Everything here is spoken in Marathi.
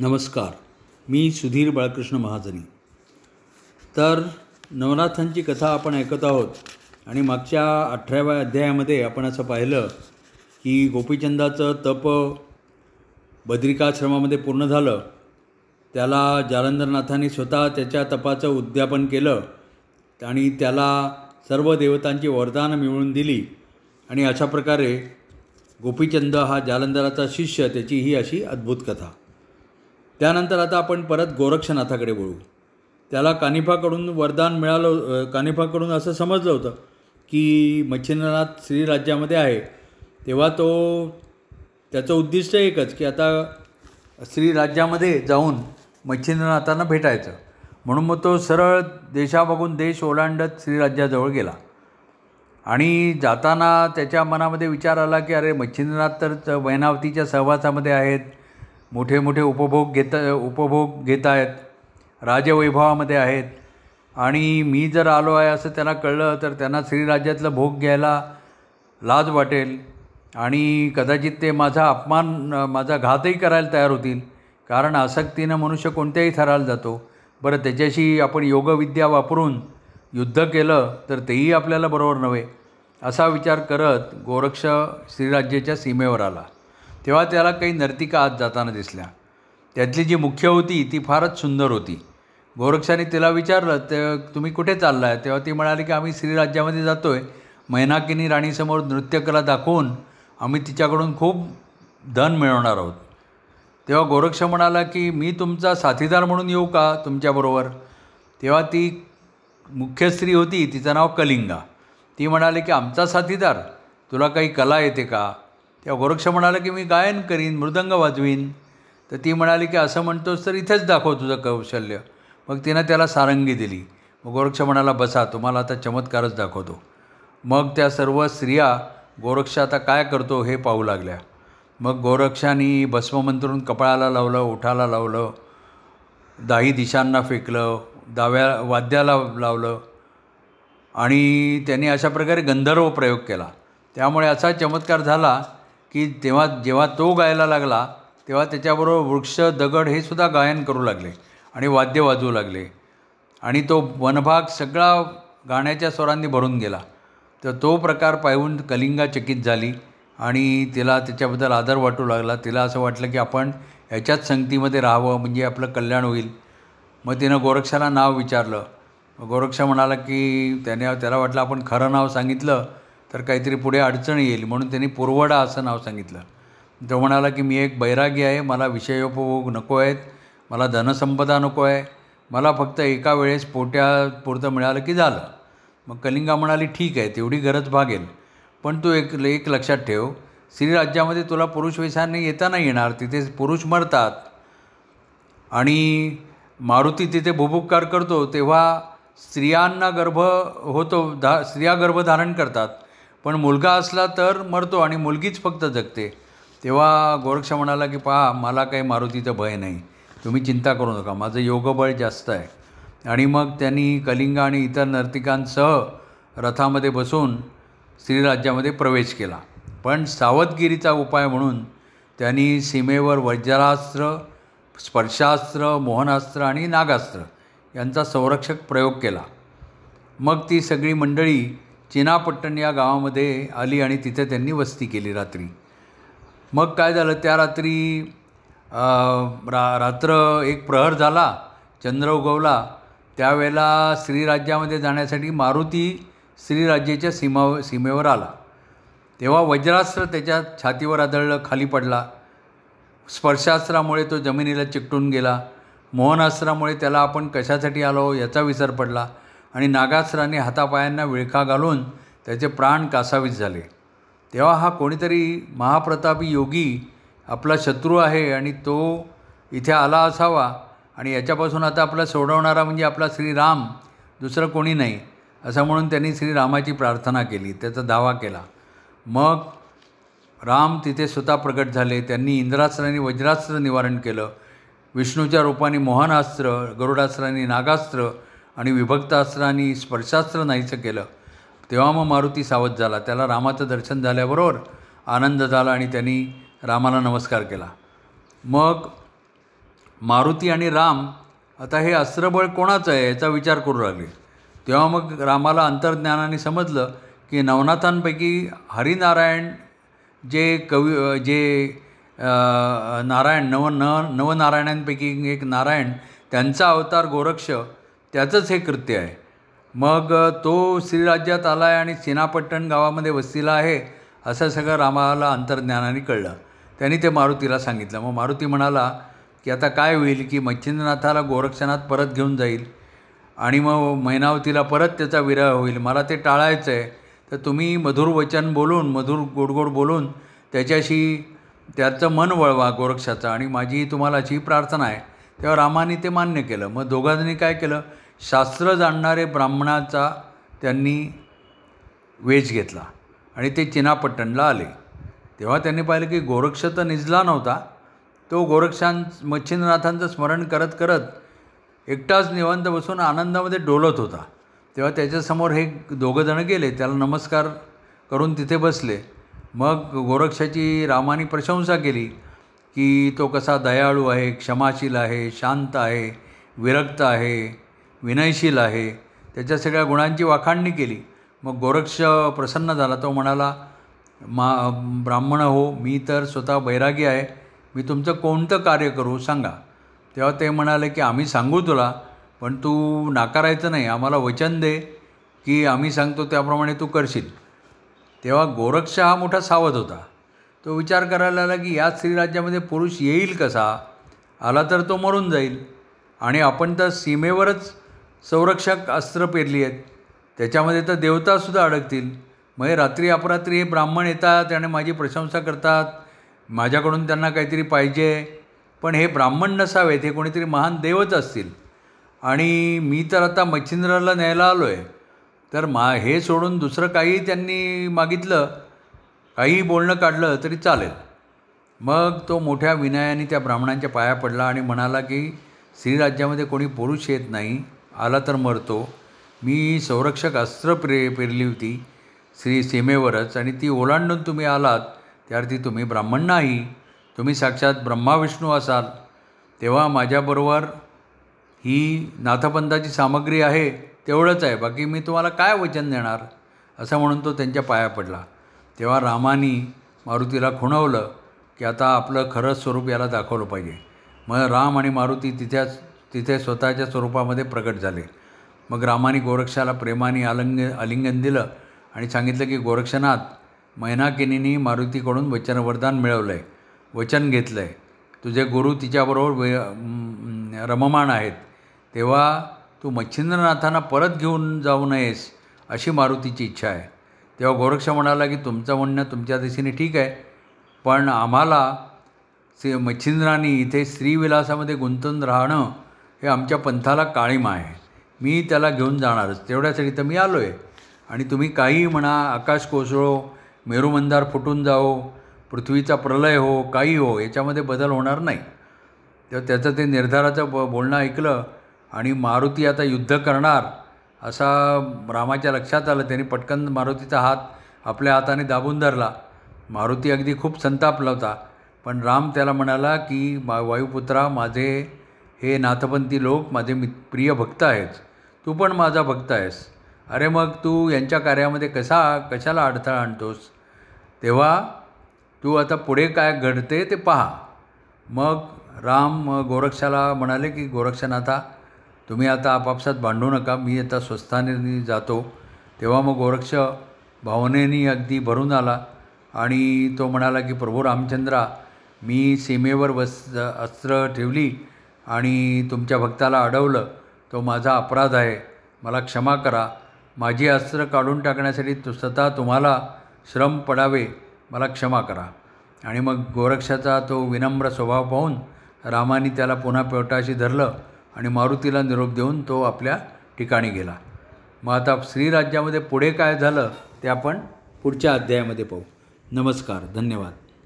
नमस्कार मी सुधीर बाळकृष्ण महाजनी. तर नवनाथांची कथा आपण ऐकत आहोत आणि मागच्या अठराव्या अध्यायामध्ये आपण असं पाहिलं की गोपीचंदाचं तप बद्रिकाश्रमामध्ये पूर्ण झालं. त्याला जालंधरनाथांनी स्वतः त्याच्या तपाचं उद्यापन केलं आणि त्याला सर्व देवतांची वरदानं मिळवून दिली. आणि अशा प्रकारे गोपीचंद हा जालंधराचा शिष्य त्याची ही अशी अद्भुत कथा. त्यानंतर आता आपण परत गोरक्षनाथाकडे वळू. त्याला कानिफाकडून वरदान मिळालं कानिफाकडून असं समजलं होतं की मच्छिंद्रनाथ श्रीराज्यामध्ये आहे. तेव्हा तो त्याचं उद्दिष्ट एकच की आता श्रीराज्यामध्ये जाऊन मच्छिंद्रनाथांना भेटायचं. म्हणून मग तो सरळ देशाबघून देश ओलांडत श्रीराज्याजवळ गेला. आणि जाताना त्याच्या मनामध्ये विचार आला की अरे मच्छिंद्रनाथ तर वैनावतीच्या सहवासामध्ये आहेत. मोठे मोठे उपभोग घेत उपभोग घेत आहेत राजवैभवामध्ये आहेत. आणि मी जर आलो आहे असं त्यांना कळलं तर त्यांना श्रीराज्यातलं भोग घ्यायला लाज वाटेल. आणि कदाचित ते माझा अपमान माझा घातही करायला तयार होतील. कारण आसक्तीनं मनुष्य कोणत्याही थराला जातो. बरं त्याच्याशी आपण योगविद्या वापरून युद्ध केलं तर तेही आपल्याला बरोबर नव्हे. असा विचार करत गोरक्ष श्रीराज्याच्या सीमेवर आला. तेव्हा त्याला काही नर्तिका आत जाताना दिसल्या. त्यातली जी मुख्य होती ती फारच सुंदर होती. गोरक्षाने तिला विचारलं ते तुम्ही कुठे चालला आहे तेव्हा ती म्हणाली की आम्ही श्रीराज्यामध्ये जातो आहे मैनाकिनी राणीसमोर नृत्यकला दाखवून आम्ही तिच्याकडून खूप धन मिळवणार आहोत. तेव्हा गोरक्ष म्हणाला की मी तुमचा साथीदार म्हणून येऊ का तुमच्याबरोबर तेव्हा ती मुख्य स्त्री होती तिचं नाव कलिंगा. ती म्हणाली की आमचा साथीदार? तुला काही कला येते का? तेव्हा गोरक्ष म्हणाला की मी गायन करीन मृदंग वाजवीन. तर ती म्हणाली की असं म्हणतोस तर इथेच दाखव तुझं कौशल्य. मग तिनं त्याला सारंगी दिली. मग गोरक्ष म्हणाला बसा तुम्हाला आता चमत्कारच दाखवतो. मग त्या सर्व स्त्रिया गोरक्ष आता काय करतो हे पाहू लागल्या. मग गोरक्षानी भस्ममंत्रून कपाळाला लावलं ओठाला लावलं दाही दिशांना फेकलं दाव्या वाद्याला लावलं आणि त्यांनी अशा प्रकारे गंधर्व प्रयोग केला. त्यामुळे असा चमत्कार झाला की तेव्हा जेव्हा तो गायला लागला तेव्हा त्याच्याबरोबर वृक्ष दगड हे सुद्धा गायन करू लागले आणि वाद्य वाजवू लागले. आणि तो वनभाग सगळा गाण्याच्या स्वरांनी भरून गेला. तर तो प्रकार पाहून कलिंगा चकित झाली आणि तिला त्याच्याबद्दल आदर वाटू लागला. तिला असं वाटलं की आपण ह्याच्याच संगतीमध्ये राहावं म्हणजे आपलं कल्याण होईल. मग तिनं गोरक्षाला नाव विचारलं. गोरक्षा म्हणाला की त्याने त्याला वाटलं आपण खरं नाव सांगितलं. तर काहीतरी पुढे अडचण येईल म्हणून त्यांनी पुरवडा असं नाव सांगितलं. तो म्हणाला की मी एक बैरागी आहे मला विषयोपभोग नको आहेत मला धनसंपदा नको आहे मला फक्त एका वेळेस पोट्या पुरतं मिळालं की झालं. मग कलिंगा म्हणाली ठीक आहे तेवढी गरज भागेल. पण तू एक एक लक्षात ठेव श्रीराज्यामध्ये तुला पुरुष वेशाने येता नाही येणार तिथे पुरुष मरतात. आणि मारुती तिथे भुभुक्कार करतो तेव्हा स्त्रियांना गर्भ होतो धा स्त्रिया गर्भधारण करतात. पण मुलगा असला तर मरतो आणि मुलगीच फक्त जगते. तेव्हा गोरक्ष म्हणाला की पहा मला काही मारुतीचं भय नाही. तुम्ही चिंता करू नका. माझं योगबळ जास्त आहे. आणि मग त्यांनी कलिंगा आणि इतर नर्तिकांसह रथामध्ये बसून श्रीराज्यामध्ये प्रवेश केला. पण सावधगिरीचा उपाय म्हणून त्यांनी सीमेवर वज्रास्त्र स्पर्शास्त्र मोहनास्त्र आणि नागास्त्र यांचा संरक्षक प्रयोग केला. मग ती सगळी मंडळी चिनापट्टण या गावामध्ये आली आणि तिथे त्यांनी वस्ती केली रात्री. मग काय झालं त्या रात्री रा रात्र एक प्रहर झाला चंद्र उगवला. त्यावेळेला श्रीराज्यामध्ये जाण्यासाठी मारुती श्रीराज्याच्या सीमा सीमेवर आला. तेव्हा वज्रास्त्र त्याच्या छातीवर आदळलं खाली पडला. स्पर्शास्त्रामुळे तो जमिनीला चिकटून गेला. मोहनास्त्रामुळे त्याला आपण कशासाठी आलो याचा विसर पडला. आणि नागासराने हातापायांना विळखा घालून त्याचे प्राण कासावीस झाले. तेव्हा हा कोणीतरी महाप्रतापी योगी आपला शत्रू आहे आणि तो इथे आला असावा आणि याच्यापासून आता आपला सोडवणारा म्हणजे आपला श्रीराम दुसरं कोणी नाही असं म्हणून त्यांनी श्रीरामाची प्रार्थना केली त्याचा दावा केला. मग राम तिथे स्वतः प्रकट झाले त्यांनी इंद्रास्त्राने वज्रास्त्र निवारण केलं विष्णूच्या रूपाने मोहनास्त्र गरुडास्त्राने नागास्त्र आणि विभक्तास्त्राने स्पर्शास्त्र नाहीचं केलं. तेव्हा मग मारुती सावध झाला. त्याला रामाचं दर्शन झाल्याबरोबर आनंद झाला आणि त्यांनी रामाला नमस्कार केला. मग मारुती आणि राम आता हे अस्त्रबळ कोणाचं आहे याचा विचार करू लागले. तेव्हा मग रामाला अंतर्ज्ञानाने समजलं की नवनाथांपैकी हरिनारायण जे कवी जे नारायण नव न नवनारायणांपैकी एक नारायण त्यांचा अवतार गोरक्ष त्याचंच हे कृत्य आहे. मग तो श्रीराज्यात आला आहे आणि सिनापट्टण गावामध्ये वस्तीला आहे असं सगळं रामाला अंतर्ज्ञानाने कळलं. त्यांनी ते मारुतीला सांगितलं. मग मारुती म्हणाला की आता काय होईल की मच्छिंद्रनाथाला गोरक्षनाथ परत घेऊन जाईल आणि मग मैनावतीला परत त्याचा विरह होईल. मला ते टाळायचं आहे तर तुम्ही मधुर वचन बोलून मधुर गोडगोड बोलून त्याच्याशी त्याचं मन वळवा गोरक्षाचं आणि माझी तुम्हाला अशी प्रार्थना आहे. तेव्हा रामाने ते मान्य केलं. मग दोघांनी काय केलं? शास्त्र जाणणारे ब्राह्मणाचा त्यांनी वेश घेतला आणि ते चिनापट्टणला आले. तेव्हा त्यांनी पाहिलं की गोरक्ष तर निजला नव्हता. तो गोरक्षां मच्छिंद्रनाथांचं स्मरण करत करत एकटाच निवंत बसून आनंदामध्ये डोलत होता. तेव्हा त्याच्यासमोर हे दोघंजणं गेले. त्याला नमस्कार करून तिथे बसले. मग गोरक्षाची रामाने प्रशंसा केली की तो कसा दयाळू आहे क्षमाशील आहे शांत आहे विरक्त आहे. विनयशील आहे. त्याच्या सगळ्या गुणांची वाखाणणी केली. मग गोरक्ष प्रसन्न झाला. तो म्हणाला मा ब्राह्मण हो मी तर स्वतः बैरागी आहे. मी तुमचं कोणतं कार्य करू सांगा. तेव्हा ते म्हणाले की आम्ही सांगू तुला पण तू नाकारायचं नाही. आम्हाला वचन दे की आम्ही सांगतो त्याप्रमाणे तू करशील. तेव्हा गोरक्ष हा मोठा सावध होता. तो विचार करायला लागला की या स्त्रीराज्यामध्ये पुरुष येईल कसा? आला तर तो मरून जाईल. आणि आपण तर सीमेवरच संरक्षक अस्त्र पेरली आहेत. त्याच्यामध्ये तर देवतासुद्धा अडकतील. मग हे रात्री अपरात्री हे ब्राह्मण येतात आणि माझी प्रशंसा करतात. माझ्याकडून त्यांना काहीतरी पाहिजे. पण हे ब्राह्मण नसावेत हे कोणीतरी महान देवच असतील. आणि मी तर आता मच्छिंद्राला न्यायला आलो आहे तर मा हे सोडून दुसरं काही त्यांनी मागितलं काही बोलणं काढलं तरी चालेल. मग तो मोठ्या विनयाने त्या ब्राह्मणांच्या पाया पडला आणि म्हणाला की श्रीराज्यामध्ये कोणी पुरुष येत नाही. आला तर मरतो. मी संरक्षक अस्त्र प्रे पेरली होती. श्री सीमेवरच आणि ती ओलांडून तुम्ही आलात त्यावरती तुम्ही ब्राह्मण नाही. तुम्ही साक्षात ब्रह्मा विष्णू असाल. तेव्हा माझ्याबरोबर ही नाथपंथाची सामग्री आहे तेवढंच आहे. बाकी मी तुम्हाला काय वचन देणार? असं म्हणून तो त्यांच्या पाया पडला. तेव्हा रामानी मारुतीला खुणवलं की आता आपलं खरंच स्वरूप याला दाखवलं पाहिजे. मग राम आणि मारुती तिथ्याच तिथे स्वतःच्या स्वरूपामध्ये प्रकट झाले. मग रामाने गोरक्षाला प्रेमाने आलंग आलिंगन दिलं आणि सांगितलं की गोरक्षनाथ मैनाकिनीनी मारुतीकडून वचन वरदान मिळवलं आहे वचन घेतलं आहे तुझे गुरु तिच्याबरोबर वे रममाण आहेत. तेव्हा तू मच्छिंद्रनाथांना परत घेऊन जाऊ नयेस अशी मारुतीची इच्छा आहे. तेव्हा गोरक्ष म्हणाला की तुमचं म्हणणं तुमच्या दिशेने ठीक आहे पण आम्हाला श्री मच्छिंद्रांनी इथे श्रीविलासामध्ये गुंतून राहणं हे आमच्या पंथाला काळीमा आहे. मी त्याला घेऊन जाणारच. तेवढ्यासाठी तर मी आलो आहे आणि तुम्ही काहीही म्हणा आकाश कोसळो मेरुमंदार फुटून जाओ पृथ्वीचा प्रलय हो काही हो याच्यामध्ये बदल होणार नाही. तेव्हा त्याचं ते निर्धाराचं ब बोलणं ऐकलं आणि मारुती आता युद्ध करणार असा रामाच्या लक्षात आलं. त्याने पटकन मारुतीचा हात आपल्या हाताने दाबून धरला. मारुती अगदी खूप संतापला होता. पण राम त्याला म्हणाला की मा वायुपुत्रा माझे हे नाथपंथी लोक माझे मित प्रिय भक्त आहेस. तू पण माझा भक्त आहेस. अरे मग तू यांच्या कार्यामध्ये कसा कशाला अडथळा आणतोस? तेव्हा तू आता पुढे काय घडते ते पहा. मग राम गोरक्षाला म्हणाले की गोरक्षनाथा तुम्ही आता आपापसात भांडू नका. मी आता स्वस्थाने जातो. तेव्हा मग गोरक्ष भावनेनी अगदी भरून आला आणि तो म्हणाला की प्रभू रामचंद्रा मी सीमेवर वस अस्त्र ठेवली. आणि तुमच्या भक्ताला अडवलं तो माझा अपराध आहे. मला क्षमा करा. माझी अस्त्र काढून टाकण्यासाठी तु स्वतः तुम्हाला श्रम पडावे मला क्षमा करा. आणि मग गोरक्षाचा तो विनम्र स्वभाव पाहून रामाने त्याला पुन्हा पेवटाशी धरलं आणि मारुतीला निरोप देऊन तो आपल्या ठिकाणी गेला. मग आता श्रीराज्यामध्ये पुढे काय झालं ते आपण पुढच्या अध्यायामध्ये पाहू. नमस्कार धन्यवाद.